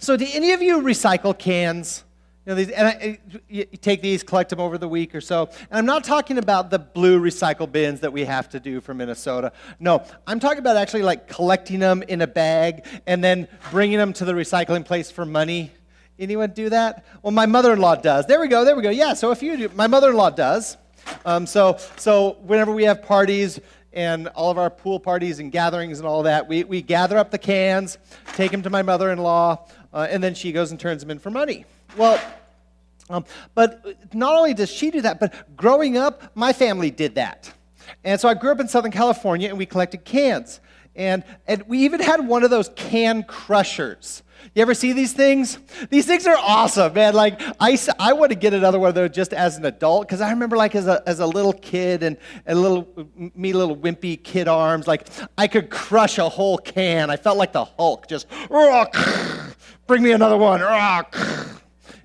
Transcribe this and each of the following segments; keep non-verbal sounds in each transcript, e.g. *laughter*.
so do any of you recycle cans? You know, these, and I, you take these, collect them over the week or so. And I'm not talking about the blue recycle bins that we have to do for Minnesota. No, I'm talking about actually like collecting them in a bag and then bringing them to the recycling place for money. Anyone do that? Well, my mother-in-law does. There we go. There we go. Yeah. So if you do, my mother-in-law does. Um, so so whenever we have parties and all of our pool parties and gatherings and all that, we we gather up the cans, take them to my mother-in-law, uh, and then she goes and turns them in for money. Well, um, but not only does she do that, but growing up, my family did that. And so I grew up in Southern California and we collected cans. And, and we even had one of those can crushers. You ever see these things? These things are awesome, man. Like, I, I want to get another one of those just as an adult because I remember, like, as a, as a little kid and a little, me little wimpy kid arms, like, I could crush a whole can. I felt like the Hulk, just, *laughs* *laughs* bring me another one.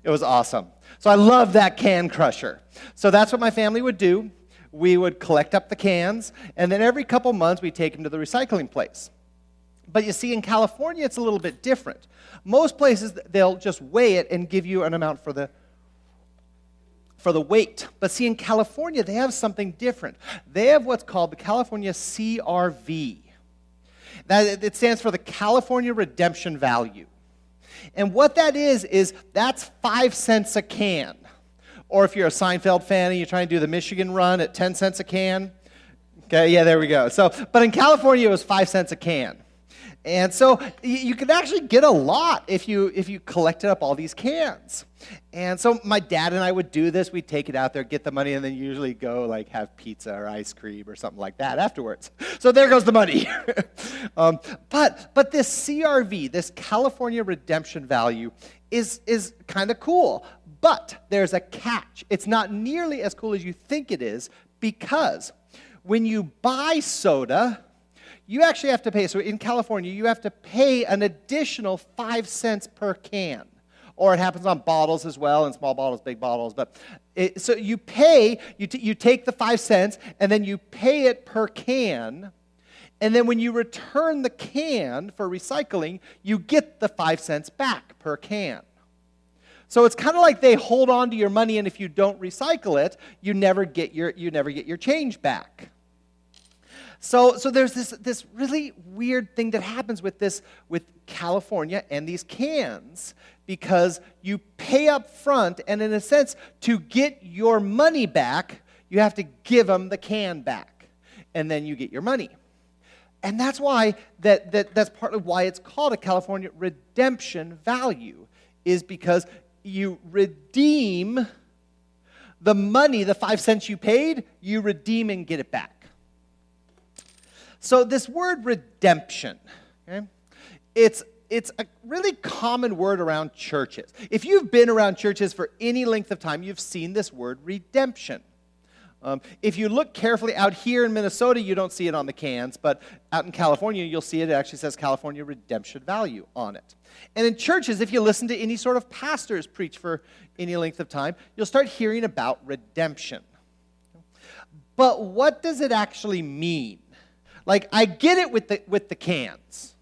It was awesome. So I love that can crusher. So that's what my family would do. We would collect up the cans, and then every couple months we'd take them to the recycling place. But you see, in California, it's a little bit different. Most places, they'll just weigh it and give you an amount for the for the weight. But see, in California, they have something different. They have what's called the California CRV. That, it stands for the California Redemption Value. And what that is, is that's five cents a can. Or if you're a Seinfeld fan and you're trying to do the Michigan run at 10 cents a can. Okay, yeah, there we go. So, but in California, it was five cents a can. And so you could actually get a lot if you if you collected up all these cans. And so my dad and I would do this. We'd take it out there, get the money, and then usually go like have pizza or ice cream or something like that afterwards. So there goes the money. *laughs* um, but but this CRV, this California Redemption Value, is is kind of cool. But there's a catch. It's not nearly as cool as you think it is because when you buy soda you actually have to pay. So in California, you have to pay an additional five cents per can. Or it happens on bottles as well, in small bottles, big bottles. But it, so you pay, you, t- you take the five cents, and then you pay it per can. And then when you return the can for recycling, you get the five cents back per can. So it's kind of like they hold on to your money, and if you don't recycle it, you never get your, you never get your change back. So, so there's this, this really weird thing that happens with this, with California and these cans, because you pay up front, and in a sense, to get your money back, you have to give them the can back, and then you get your money. And that's why that, that that's partly why it's called a California redemption value, is because you redeem the money, the five cents you paid, you redeem and get it back. So, this word redemption, okay, it's, it's a really common word around churches. If you've been around churches for any length of time, you've seen this word redemption. Um, if you look carefully out here in Minnesota, you don't see it on the cans, but out in California, you'll see it. It actually says California Redemption Value on it. And in churches, if you listen to any sort of pastors preach for any length of time, you'll start hearing about redemption. But what does it actually mean? Like, I get it with the, with the cans.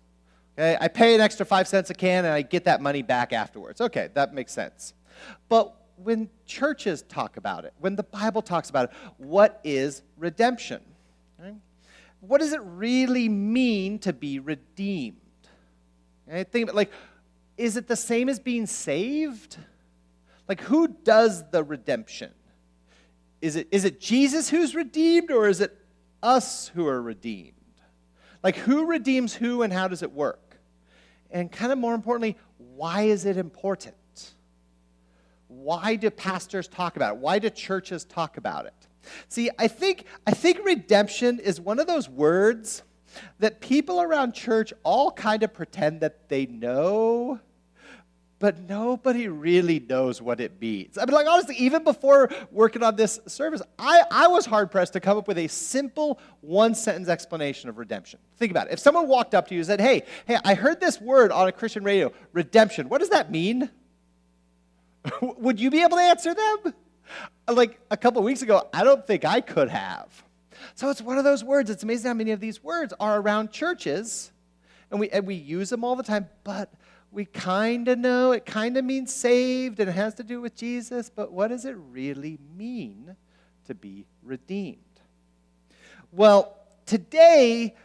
Okay? I pay an extra five cents a can and I get that money back afterwards. Okay, that makes sense. But when churches talk about it, when the Bible talks about it, what is redemption? Okay? What does it really mean to be redeemed? Okay? Think about like, is it the same as being saved? Like, who does the redemption? Is it, is it Jesus who's redeemed, or is it us who are redeemed? Like, who redeems who and how does it work? And kind of more importantly, why is it important? Why do pastors talk about it? Why do churches talk about it? See, I think, I think redemption is one of those words that people around church all kind of pretend that they know but nobody really knows what it means. I mean, like, honestly, even before working on this service, I, I was hard pressed to come up with a simple one sentence explanation of redemption. Think about it. If someone walked up to you and said, Hey, hey, I heard this word on a Christian radio, redemption, what does that mean? *laughs* Would you be able to answer them? Like a couple weeks ago, I don't think I could have. So it's one of those words. It's amazing how many of these words are around churches, and we, and we use them all the time, but we kind of know it kind of means saved and it has to do with Jesus, but what does it really mean to be redeemed? Well, today,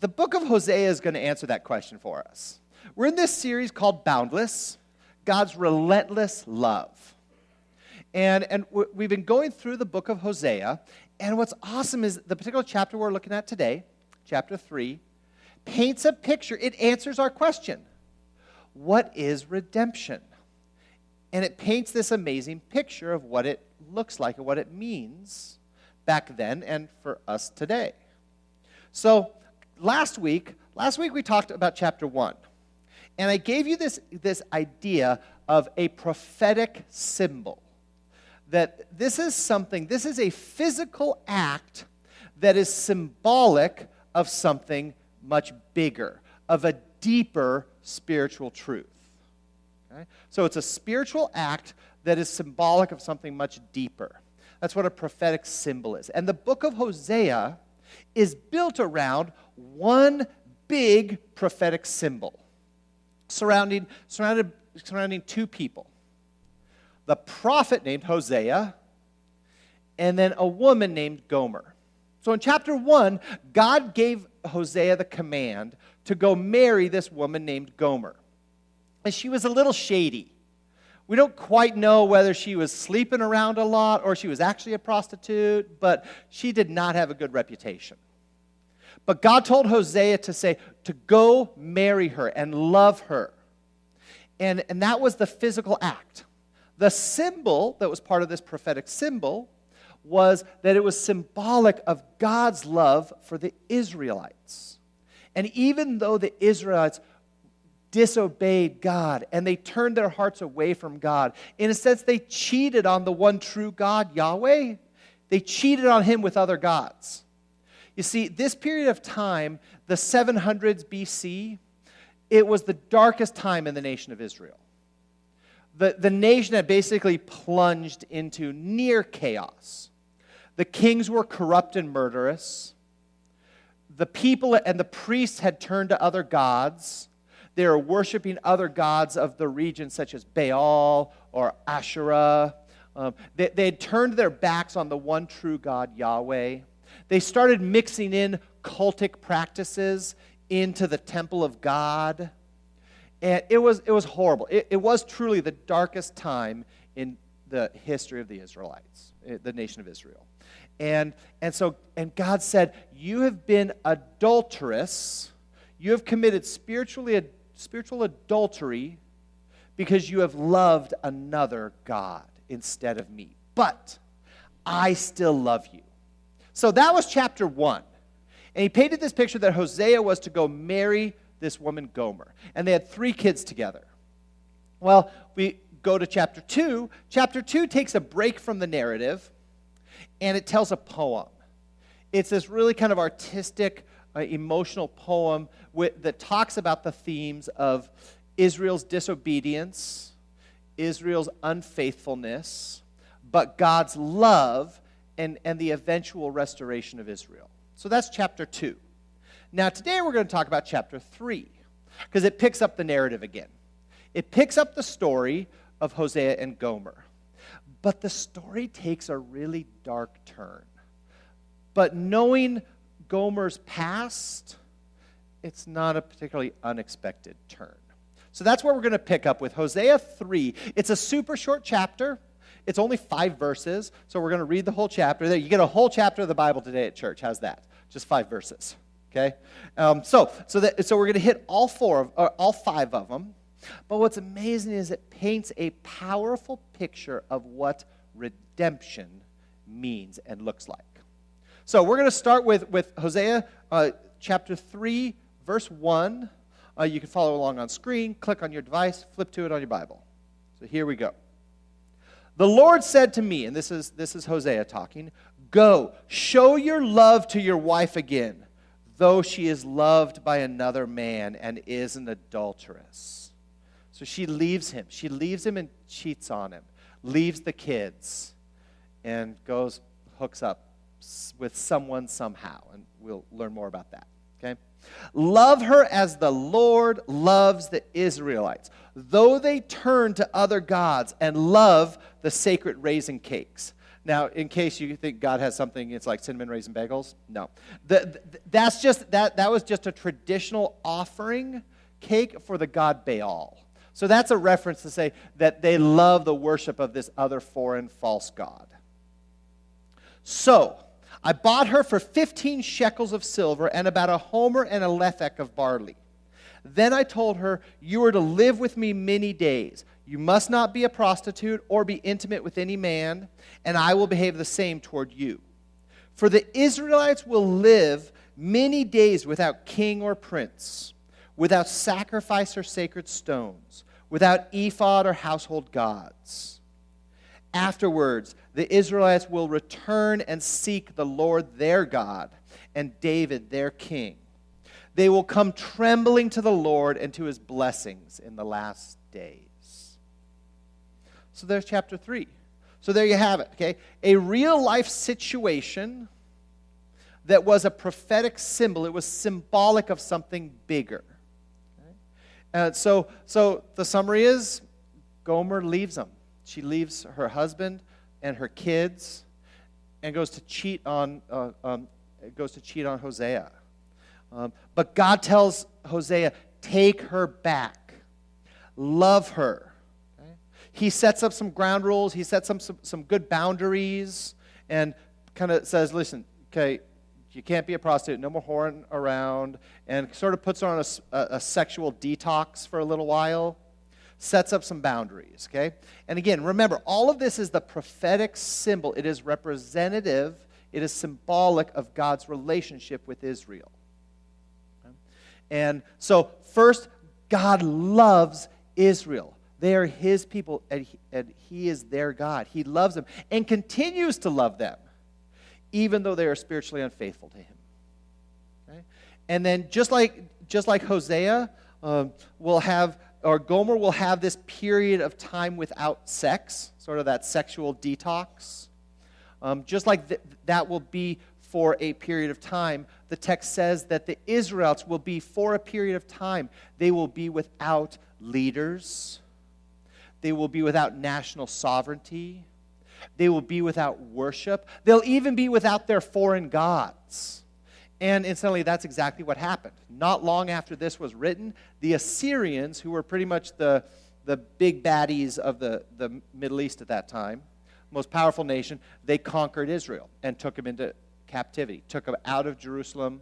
the book of Hosea is going to answer that question for us. We're in this series called Boundless God's Relentless Love. And, and we've been going through the book of Hosea. And what's awesome is the particular chapter we're looking at today, chapter 3, paints a picture. It answers our question What is redemption? And it paints this amazing picture of what it looks like and what it means back then and for us today. So, last week, last week we talked about chapter 1. And I gave you this, this idea of a prophetic symbol. That this is something, this is a physical act that is symbolic of something much bigger, of a deeper spiritual truth. Okay? So it's a spiritual act that is symbolic of something much deeper. That's what a prophetic symbol is. And the book of Hosea is built around one big prophetic symbol surrounding, surrounded, surrounding two people the prophet named Hosea, and then a woman named Gomer. So in chapter 1, God gave Hosea the command to go marry this woman named Gomer. And she was a little shady. We don't quite know whether she was sleeping around a lot or she was actually a prostitute, but she did not have a good reputation. But God told Hosea to say, to go marry her and love her. And, and that was the physical act. The symbol that was part of this prophetic symbol was that it was symbolic of God's love for the Israelites. And even though the Israelites disobeyed God and they turned their hearts away from God, in a sense, they cheated on the one true God, Yahweh. They cheated on him with other gods. You see, this period of time, the 700s BC, it was the darkest time in the nation of Israel. The, the nation had basically plunged into near chaos. The kings were corrupt and murderous. The people and the priests had turned to other gods. They were worshiping other gods of the region, such as Baal or Asherah. Um, they, they had turned their backs on the one true God, Yahweh. They started mixing in cultic practices into the temple of God. And it was, it was horrible. It, it was truly the darkest time in the history of the Israelites, eh, the nation of Israel. And, and so, and God said, You have been adulterous. You have committed spiritually, spiritual adultery because you have loved another God instead of me. But I still love you. So that was chapter one. And he painted this picture that Hosea was to go marry this woman, Gomer. And they had three kids together. Well, we go to chapter two. Chapter two takes a break from the narrative and it tells a poem. It's this really kind of artistic, uh, emotional poem with, that talks about the themes of Israel's disobedience, Israel's unfaithfulness, but God's love and, and the eventual restoration of Israel. So that's chapter 2. Now, today we're going to talk about chapter 3 because it picks up the narrative again. It picks up the story of Hosea and Gomer. But the story takes a really dark turn. But knowing Gomer's past, it's not a particularly unexpected turn. So that's where we're going to pick up with Hosea 3. It's a super short chapter. It's only five verses, so we're going to read the whole chapter. There, you get a whole chapter of the Bible today at church. How's that? Just five verses. Okay. Um, so, so that, so we're going to hit all four of, all five of them. But what's amazing is it paints a powerful picture of what redemption means and looks like. So we're going to start with, with Hosea uh, chapter 3, verse 1. Uh, you can follow along on screen, click on your device, flip to it on your Bible. So here we go. The Lord said to me, and this is, this is Hosea talking, Go, show your love to your wife again, though she is loved by another man and is an adulteress. So she leaves him. She leaves him and cheats on him, leaves the kids, and goes, hooks up with someone somehow. And we'll learn more about that. Okay? Love her as the Lord loves the Israelites, though they turn to other gods and love the sacred raisin cakes. Now, in case you think God has something, it's like cinnamon raisin bagels. No, the, the, that's just that. That was just a traditional offering cake for the god Baal. So that's a reference to say that they love the worship of this other foreign false god. So I bought her for 15 shekels of silver and about a homer and a lethek of barley. Then I told her, You are to live with me many days. You must not be a prostitute or be intimate with any man, and I will behave the same toward you. For the Israelites will live many days without king or prince, without sacrifice or sacred stones, without ephod or household gods. Afterwards, the Israelites will return and seek the Lord their God and David their king. They will come trembling to the Lord and to his blessings in the last days. So there's chapter 3. So there you have it, okay? A real life situation that was a prophetic symbol, it was symbolic of something bigger. Uh, so, so the summary is Gomer leaves them. She leaves her husband and her kids and goes to cheat on, uh, um, goes to cheat on Hosea. Um, but God tells Hosea, take her back, love her. Okay? He sets up some ground rules, he sets up some, some good boundaries, and kind of says, listen, okay, you can't be a prostitute, no more whoring around, and sort of puts her on a, a, a sexual detox for a little while sets up some boundaries, okay? And again, remember, all of this is the prophetic symbol. It is representative, it is symbolic of God's relationship with Israel. And so, first, God loves Israel. They are his people, and he, and he is their God. He loves them and continues to love them, even though they are spiritually unfaithful to him. Okay? And then, just like, just like Hosea um, will have, or Gomer will have this period of time without sex, sort of that sexual detox. Um, just like th- that will be for a period of time, the text says that the Israelites will be, for a period of time, they will be without leaders, they will be without national sovereignty, they will be without worship, they'll even be without their foreign gods. And incidentally, that's exactly what happened. Not long after this was written, the Assyrians, who were pretty much the, the big baddies of the, the Middle East at that time, most powerful nation, they conquered Israel and took them into captivity, took them out of Jerusalem,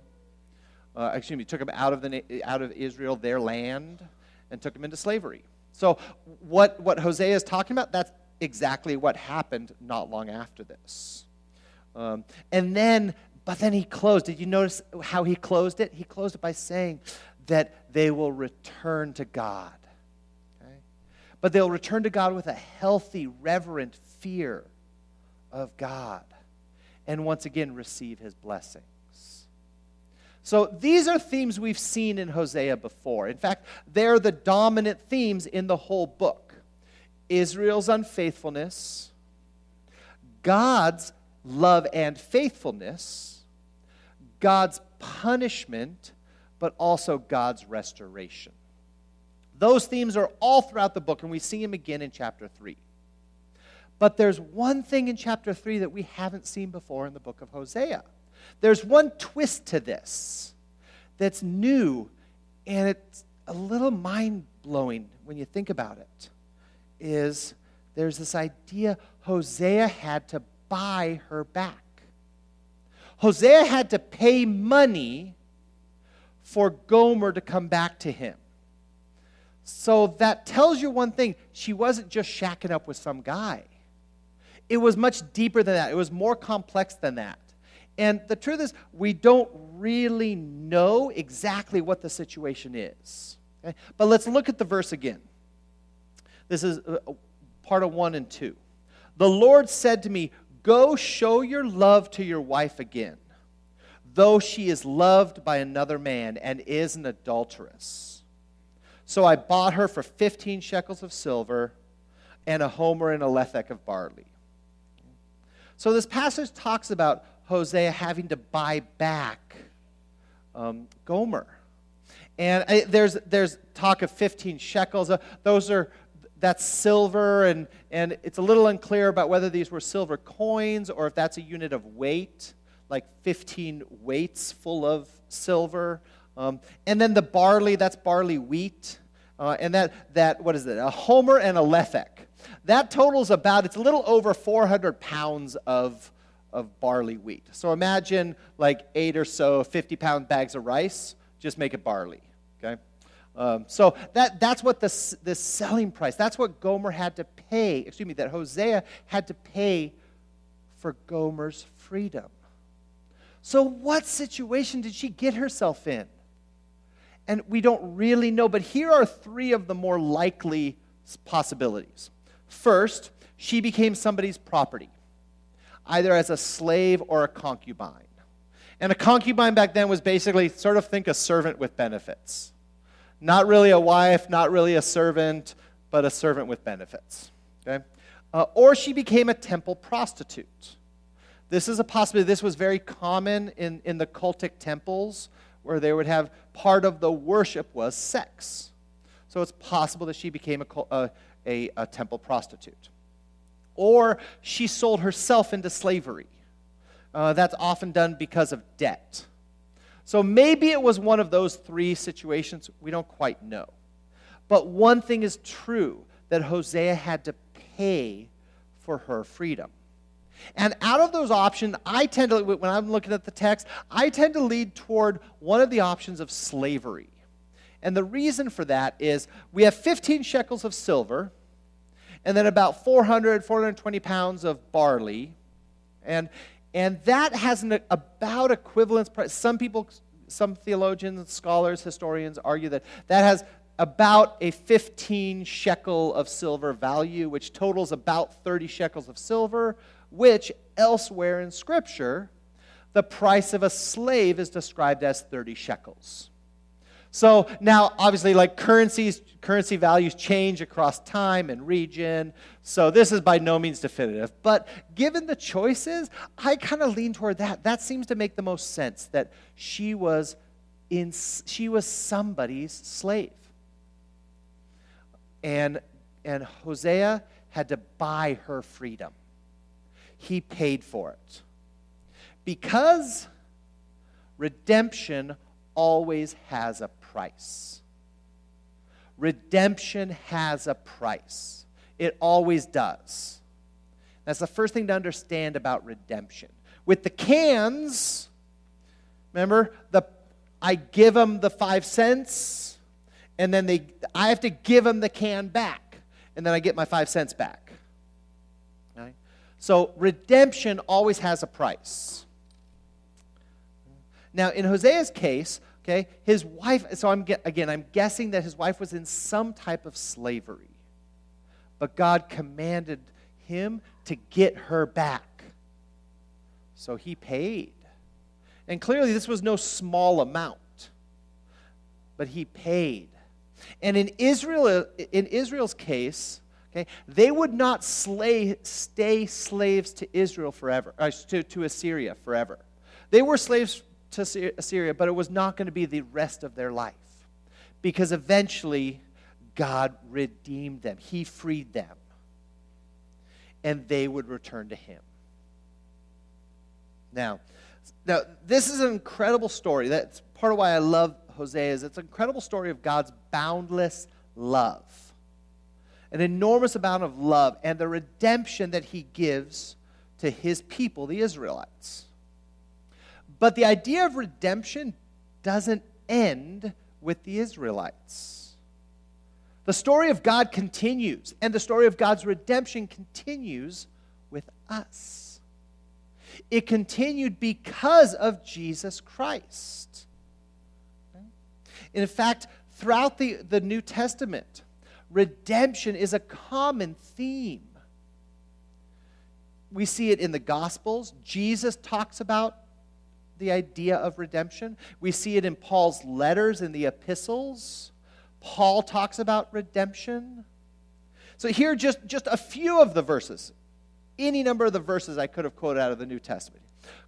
uh, excuse me, took them out of, the, out of Israel, their land, and took them into slavery. So, what, what Hosea is talking about, that's exactly what happened not long after this. Um, and then, but then he closed. Did you notice how he closed it? He closed it by saying that they will return to God. Okay? But they'll return to God with a healthy, reverent fear of God and once again receive his blessings. So these are themes we've seen in Hosea before. In fact, they're the dominant themes in the whole book Israel's unfaithfulness, God's love and faithfulness, God's punishment, but also God's restoration. Those themes are all throughout the book, and we see them again in chapter 3. But there's one thing in chapter 3 that we haven't seen before in the book of Hosea. There's one twist to this that's new, and it's a little mind blowing when you think about it. Is there's this idea Hosea had to buy her back. Hosea had to pay money for Gomer to come back to him. So that tells you one thing she wasn't just shacking up with some guy it was much deeper than that, it was more complex than that. And the truth is, we don't really know exactly what the situation is. Okay? But let's look at the verse again. This is uh, part of 1 and 2. The Lord said to me, Go show your love to your wife again, though she is loved by another man and is an adulteress. So I bought her for 15 shekels of silver and a homer and a lethek of barley. So this passage talks about Hosea having to buy back um, Gomer. And I, there's, there's talk of 15 shekels. Uh, those are, that's silver, and, and it's a little unclear about whether these were silver coins or if that's a unit of weight, like 15 weights full of silver. Um, and then the barley, that's barley wheat. Uh, and that, that, what is it, a homer and a lethek. That totals about, it's a little over 400 pounds of, of barley wheat. So imagine like eight or so 50 pound bags of rice, just make it barley. Okay? Um, so that, that's what the, the selling price, that's what Gomer had to pay, excuse me, that Hosea had to pay for Gomer's freedom. So, what situation did she get herself in? And we don't really know, but here are three of the more likely possibilities. First, she became somebody's property, either as a slave or a concubine. And a concubine back then was basically sort of think a servant with benefits. Not really a wife, not really a servant, but a servant with benefits. Okay? Uh, or she became a temple prostitute. This is a possibility. This was very common in, in the cultic temples where they would have part of the worship was sex. So it's possible that she became a, a, a, a temple prostitute. Or she sold herself into slavery. Uh, that's often done because of debt. So maybe it was one of those three situations. We don't quite know. But one thing is true that Hosea had to pay for her freedom. And out of those options, I tend to, when I'm looking at the text, I tend to lead toward one of the options of slavery. And the reason for that is we have 15 shekels of silver, and then about 400, 420 pounds of barley. And and that has an about equivalence. Some people, some theologians, scholars, historians argue that that has about a 15 shekel of silver value, which totals about 30 shekels of silver, which elsewhere in Scripture, the price of a slave is described as 30 shekels. So now, obviously, like currencies, currency values change across time and region. So this is by no means definitive. But given the choices, I kind of lean toward that. That seems to make the most sense. That she was in, she was somebody's slave, and and Hosea had to buy her freedom. He paid for it because redemption always has a price. Redemption has a price, it always does. That's the first thing to understand about redemption. With the cans, remember, the, I give them the five cents, and then they, I have to give them the can back, and then I get my five cents back. So redemption always has a price. Now, in Hosea's case, Okay? His wife, so I'm, again, I'm guessing that his wife was in some type of slavery. But God commanded him to get her back. So he paid. And clearly, this was no small amount. But he paid. And in Israel, in Israel's case, okay, they would not slay, stay slaves to Israel forever, uh, to, to Assyria forever. They were slaves to Assyria, but it was not going to be the rest of their life. Because eventually, God redeemed them, He freed them, and they would return to Him. Now, now this is an incredible story. That's part of why I love Hosea is it's an incredible story of God's boundless love. An enormous amount of love and the redemption that he gives to his people, the Israelites. But the idea of redemption doesn't end with the Israelites. The story of God continues, and the story of God's redemption continues with us. It continued because of Jesus Christ. In fact, throughout the, the New Testament, redemption is a common theme. We see it in the Gospels. Jesus talks about the idea of redemption. We see it in Paul's letters in the epistles. Paul talks about redemption. So here just just a few of the verses. Any number of the verses I could have quoted out of the New Testament.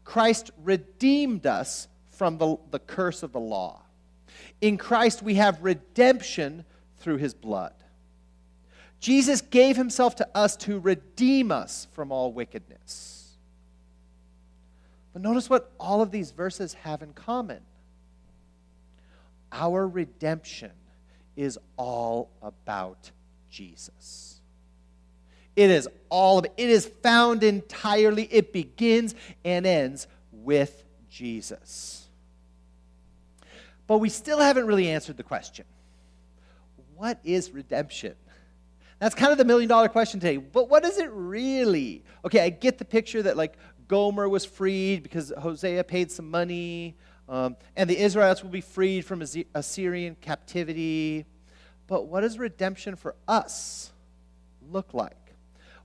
Christ redeemed us from the, the curse of the law. In Christ, we have redemption through his blood. Jesus gave himself to us to redeem us from all wickedness. But notice what all of these verses have in common our redemption is all about Jesus. It is all of it. It is found entirely, it begins and ends with Jesus. But we still haven't really answered the question what is redemption? That's kind of the million dollar question today. But what is it really? Okay, I get the picture that like Gomer was freed because Hosea paid some money, um, and the Israelites will be freed from Assyrian captivity. But what does redemption for us look like?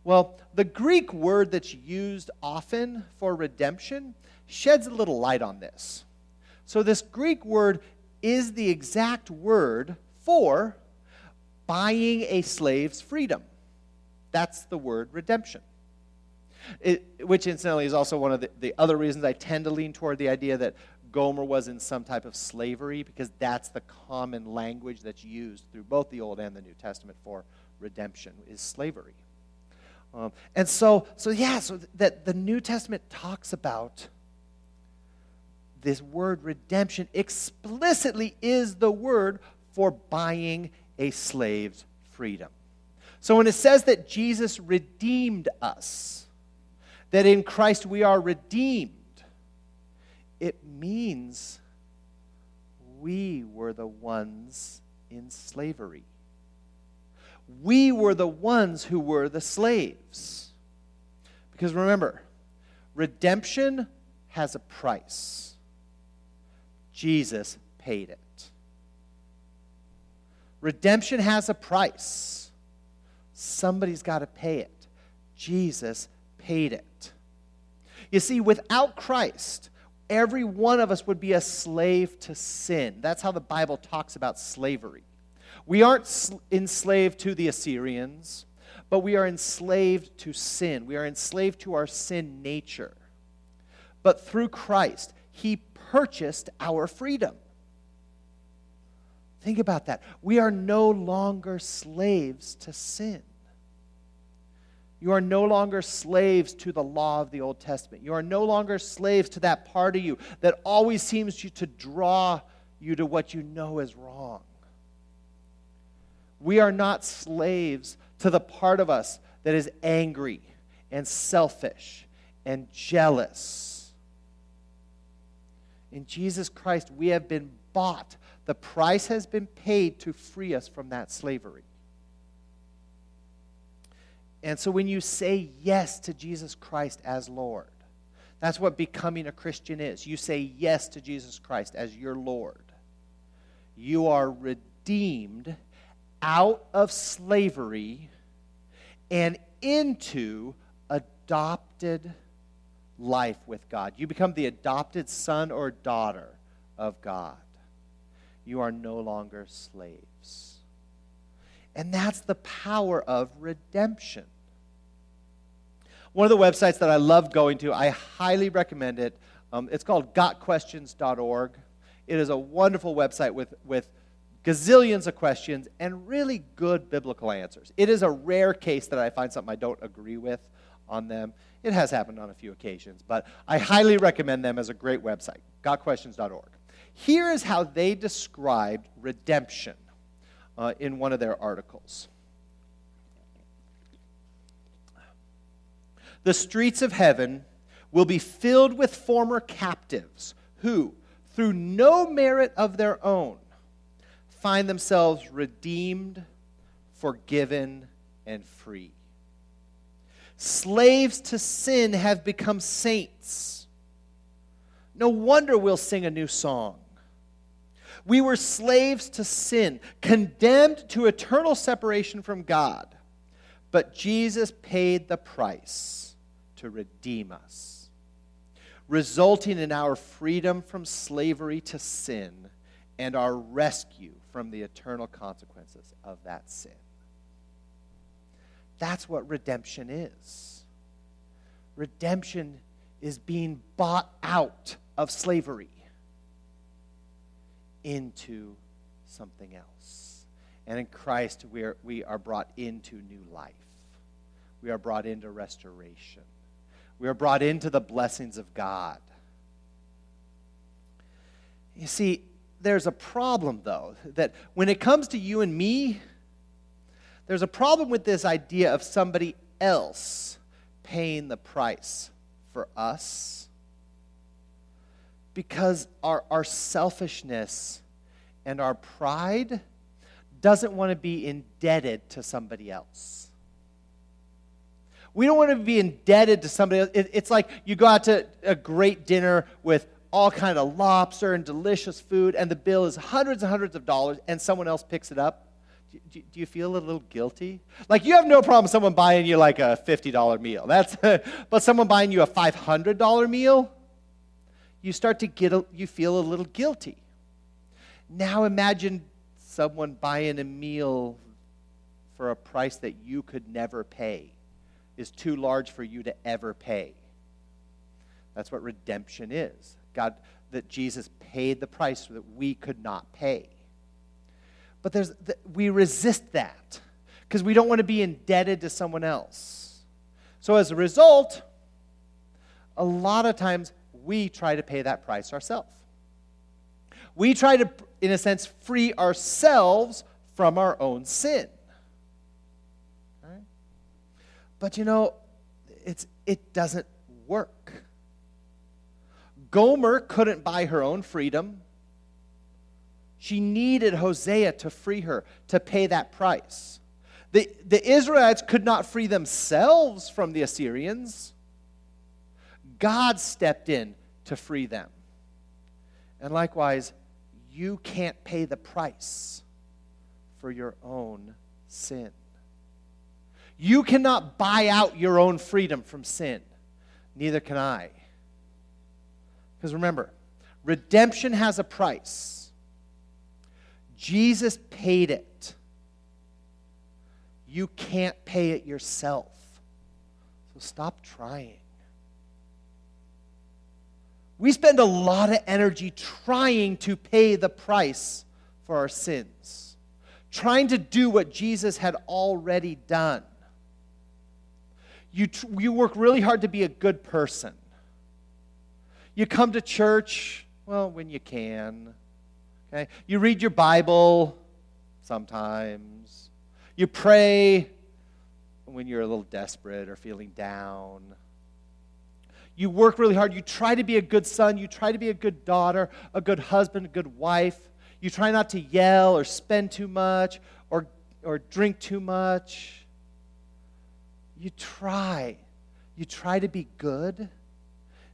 Well, the Greek word that's used often for redemption sheds a little light on this. So, this Greek word is the exact word for buying a slave's freedom. That's the word redemption. It, which, incidentally, is also one of the, the other reasons I tend to lean toward the idea that Gomer was in some type of slavery, because that's the common language that's used through both the Old and the New Testament for redemption, is slavery. Um, and so, so yeah, so that the New Testament talks about this word redemption explicitly is the word for buying a slave's freedom. So when it says that Jesus redeemed us, that in Christ we are redeemed, it means we were the ones in slavery we were the ones who were the slaves. Because remember, redemption has a price. Jesus paid it. Redemption has a price. Somebody's got to pay it. Jesus paid it. You see, without Christ, every one of us would be a slave to sin. That's how the Bible talks about slavery. We aren't enslaved to the Assyrians, but we are enslaved to sin. We are enslaved to our sin nature. But through Christ, He purchased our freedom. Think about that. We are no longer slaves to sin. You are no longer slaves to the law of the Old Testament. You are no longer slaves to that part of you that always seems to draw you to what you know is wrong. We are not slaves to the part of us that is angry and selfish and jealous. In Jesus Christ, we have been bought. The price has been paid to free us from that slavery. And so when you say yes to Jesus Christ as Lord, that's what becoming a Christian is. You say yes to Jesus Christ as your Lord. You are redeemed out of slavery and into adopted life with God. You become the adopted son or daughter of God. You are no longer slaves. And that's the power of redemption. One of the websites that I love going to, I highly recommend it. Um, it's called gotquestions.org. It is a wonderful website with, with gazillions of questions, and really good biblical answers. It is a rare case that I find something I don't agree with on them. It has happened on a few occasions, but I highly recommend them as a great website, gotquestions.org. Here is how they described redemption uh, in one of their articles. The streets of heaven will be filled with former captives who, through no merit of their own, find themselves redeemed, forgiven, and free. Slaves to sin have become saints. No wonder we'll sing a new song. We were slaves to sin, condemned to eternal separation from God. But Jesus paid the price to redeem us, resulting in our freedom from slavery to sin and our rescue from the eternal consequences of that sin. That's what redemption is. Redemption is being bought out of slavery. Into something else. And in Christ, we are, we are brought into new life. We are brought into restoration. We are brought into the blessings of God. You see, there's a problem, though, that when it comes to you and me, there's a problem with this idea of somebody else paying the price for us because our, our selfishness and our pride doesn't want to be indebted to somebody else. We don't want to be indebted to somebody else. It, it's like you go out to a great dinner with all kind of lobster and delicious food, and the bill is hundreds and hundreds of dollars, and someone else picks it up. Do, do, do you feel a little guilty? Like you have no problem someone buying you like a $50 meal. That's *laughs* but someone buying you a $500 meal, you start to get a, you feel a little guilty. Now imagine someone buying a meal for a price that you could never pay is too large for you to ever pay. That's what redemption is. God, that Jesus paid the price that we could not pay. But there's, we resist that because we don't want to be indebted to someone else. So as a result, a lot of times we try to pay that price ourselves. We try to, in a sense, free ourselves from our own sin. Right? But you know, it's, it doesn't work. Gomer couldn't buy her own freedom. She needed Hosea to free her, to pay that price. The, the Israelites could not free themselves from the Assyrians. God stepped in to free them. And likewise, you can't pay the price for your own sin. You cannot buy out your own freedom from sin. Neither can I. Because remember, redemption has a price. Jesus paid it. You can't pay it yourself. So stop trying. We spend a lot of energy trying to pay the price for our sins, trying to do what Jesus had already done. You, tr- you work really hard to be a good person. You come to church, well, when you can. Okay? You read your Bible sometimes. You pray when you're a little desperate or feeling down. You work really hard. You try to be a good son. You try to be a good daughter, a good husband, a good wife. You try not to yell or spend too much or, or drink too much. You try. You try to be good.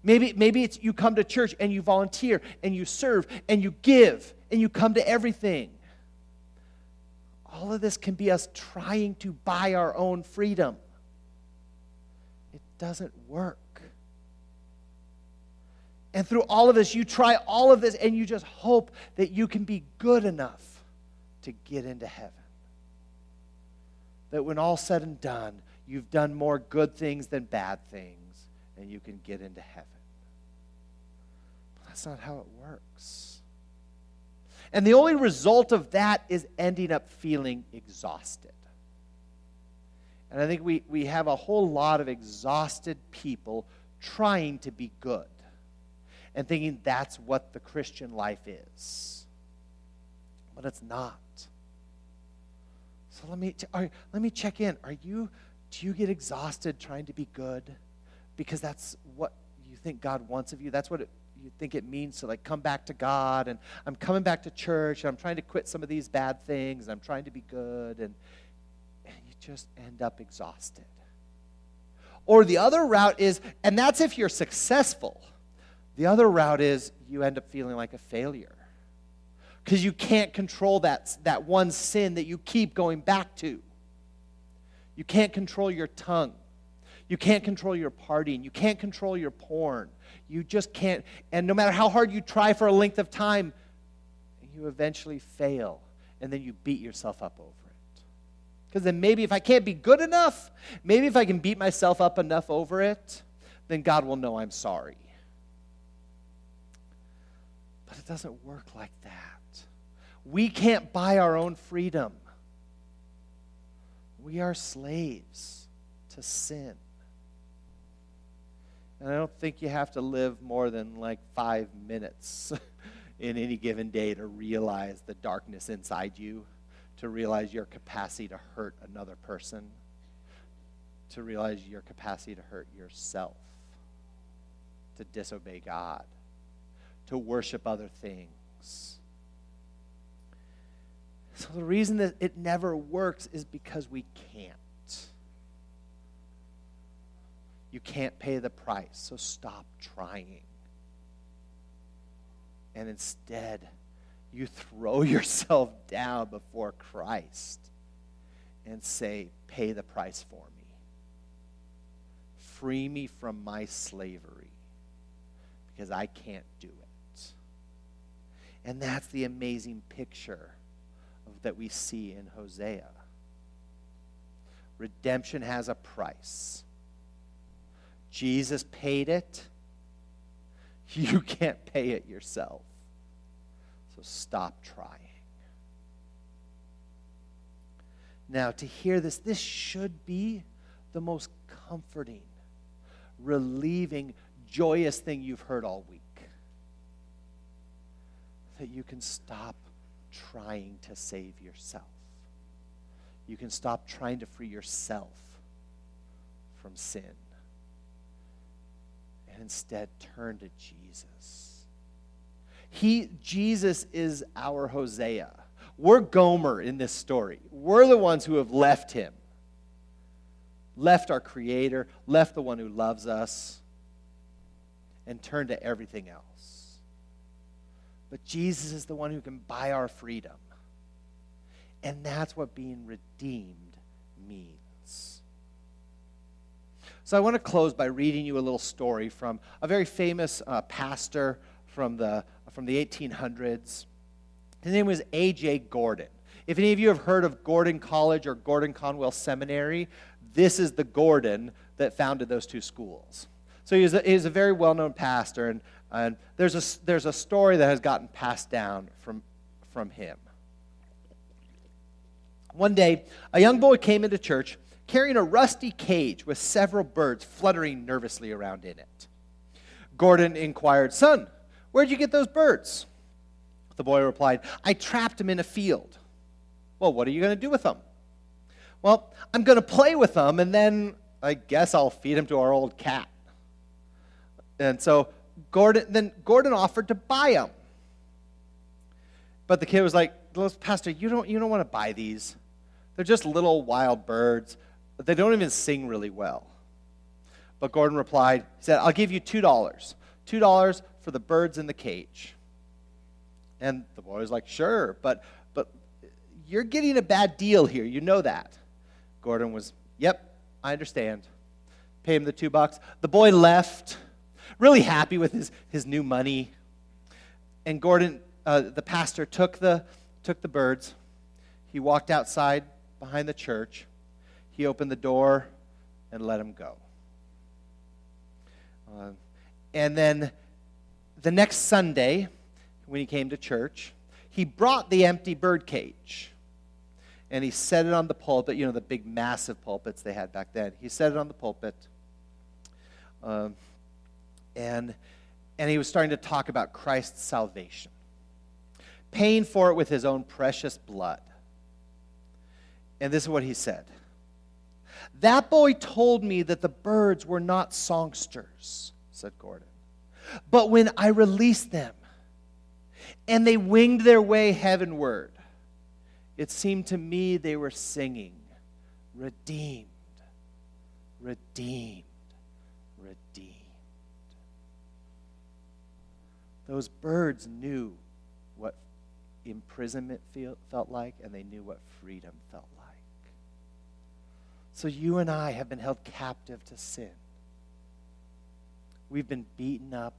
Maybe, maybe it's you come to church and you volunteer and you serve and you give and you come to everything. All of this can be us trying to buy our own freedom. It doesn't work. And through all of this, you try all of this and you just hope that you can be good enough to get into heaven. That when all said and done, you've done more good things than bad things and you can get into heaven. But that's not how it works. And the only result of that is ending up feeling exhausted. And I think we, we have a whole lot of exhausted people trying to be good and thinking that's what the Christian life is. But it's not. So let me, are, let me check in. Are you, do you get exhausted trying to be good? because that's what you think God wants of you. That's what it, you think it means to like come back to God and I'm coming back to church and I'm trying to quit some of these bad things and I'm trying to be good and, and you just end up exhausted. Or the other route is, and that's if you're successful. The other route is you end up feeling like a failure because you can't control that, that one sin that you keep going back to. You can't control your tongue. You can't control your partying. You can't control your porn. You just can't. And no matter how hard you try for a length of time, you eventually fail. And then you beat yourself up over it. Because then maybe if I can't be good enough, maybe if I can beat myself up enough over it, then God will know I'm sorry. But it doesn't work like that. We can't buy our own freedom. We are slaves to sin. And I don't think you have to live more than like five minutes *laughs* in any given day to realize the darkness inside you, to realize your capacity to hurt another person, to realize your capacity to hurt yourself, to disobey God, to worship other things. So the reason that it never works is because we can't. You can't pay the price, so stop trying. And instead, you throw *laughs* yourself down before Christ and say, Pay the price for me. Free me from my slavery because I can't do it. And that's the amazing picture of, that we see in Hosea. Redemption has a price. Jesus paid it. *laughs* You can't pay it yourself. So stop trying. Now, to hear this, this should be the most comforting, relieving, joyous thing you've heard all week. That you can stop trying to save yourself. You can stop trying to free yourself from sin and instead turn to Jesus. He, Jesus is our Hosea. We're Gomer in this story. We're the ones who have left him, left our Creator, left the one who loves us, and turned to everything else. But Jesus is the one who can buy our freedom. And that's what being redeemed means. So I want to close by reading you a little story from a very famous uh, pastor from the, from the 1800s. His name was A.J. Gordon. If any of you have heard of Gordon College or Gordon Conwell Seminary, this is the Gordon that founded those two schools. So he's a, he's a very well known pastor, and, and there's, a, there's a story that has gotten passed down from, from him. One day, a young boy came into church carrying a rusty cage with several birds fluttering nervously around in it. Gordon inquired, Son, where'd you get those birds? The boy replied, I trapped them in a field. Well, what are you going to do with them? Well, I'm going to play with them, and then I guess I'll feed them to our old cat. And so Gordon, then Gordon offered to buy them. But the kid was like, Pastor, you don't, you don't want to buy these. They're just little wild birds they don't even sing really well. But Gordon replied, he said, I'll give you $2. $2 for the birds in the cage. And the boy was like, sure, but, but you're getting a bad deal here. You know that. Gordon was, yep, I understand. Pay him the two bucks. The boy left, really happy with his, his new money. And Gordon, uh, the pastor, took the, took the birds. He walked outside behind the church he opened the door and let him go. Uh, and then the next Sunday, when he came to church, he brought the empty bird cage and he set it on the pulpit, you know, the big massive pulpits they had back then. He set it on the pulpit. Um, and, and he was starting to talk about Christ's salvation, paying for it with his own precious blood. And this is what he said that boy told me that the birds were not songsters, said Gordon. But when I released them and they winged their way heavenward, it seemed to me they were singing, redeemed, redeemed. Those birds knew what imprisonment feel, felt like, and they knew what freedom felt like. So you and I have been held captive to sin. We've been beaten up.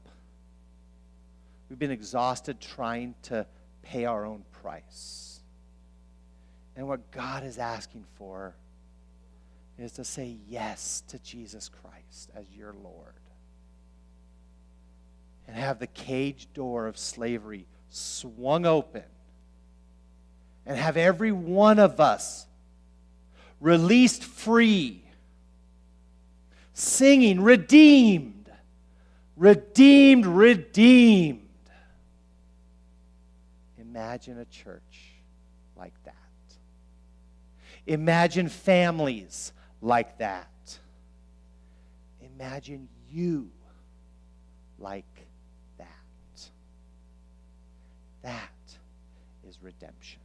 We've been exhausted trying to pay our own price. And what God is asking for is to say yes to Jesus Christ as your Lord. And have the cage door of slavery swung open and have every one of us released free, singing, redeemed, redeemed, redeemed. Imagine a church like that. Imagine families like that. Imagine you like. That is redemption.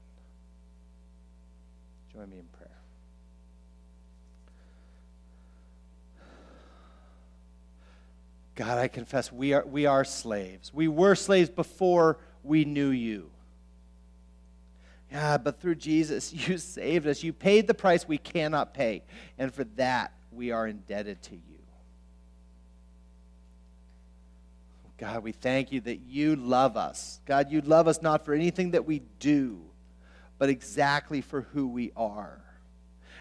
Join me in prayer. God, I confess we are, we are slaves. We were slaves before we knew you. Yeah, but through Jesus, *laughs* you saved us. You paid the price we cannot pay. And for that, we are indebted to you. God, we thank you that you love us. God, you love us not for anything that we do, but exactly for who we are.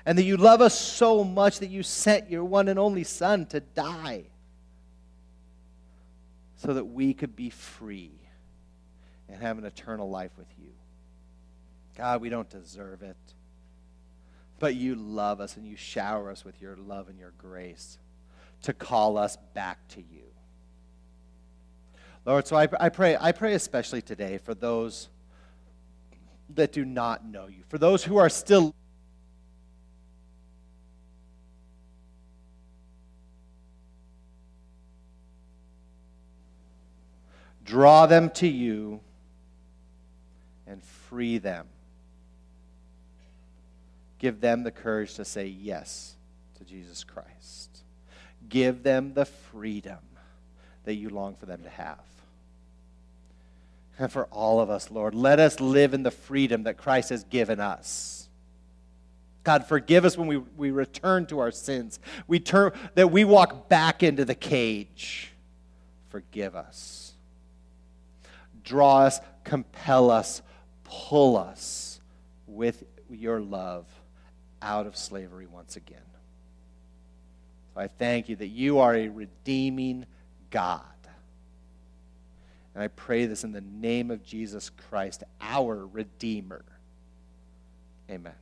And that you love us so much that you sent your one and only Son to die so that we could be free and have an eternal life with you. God, we don't deserve it. But you love us and you shower us with your love and your grace to call us back to you. Lord, so I, I, pray, I pray especially today for those that do not know you, for those who are still. Draw them to you and free them. Give them the courage to say yes to Jesus Christ. Give them the freedom that you long for them to have. And for all of us, Lord, let us live in the freedom that Christ has given us. God, forgive us when we, we return to our sins. We turn that we walk back into the cage. Forgive us. Draw us, compel us, pull us with your love out of slavery once again. So I thank you that you are a redeeming God. And I pray this in the name of Jesus Christ, our Redeemer. Amen.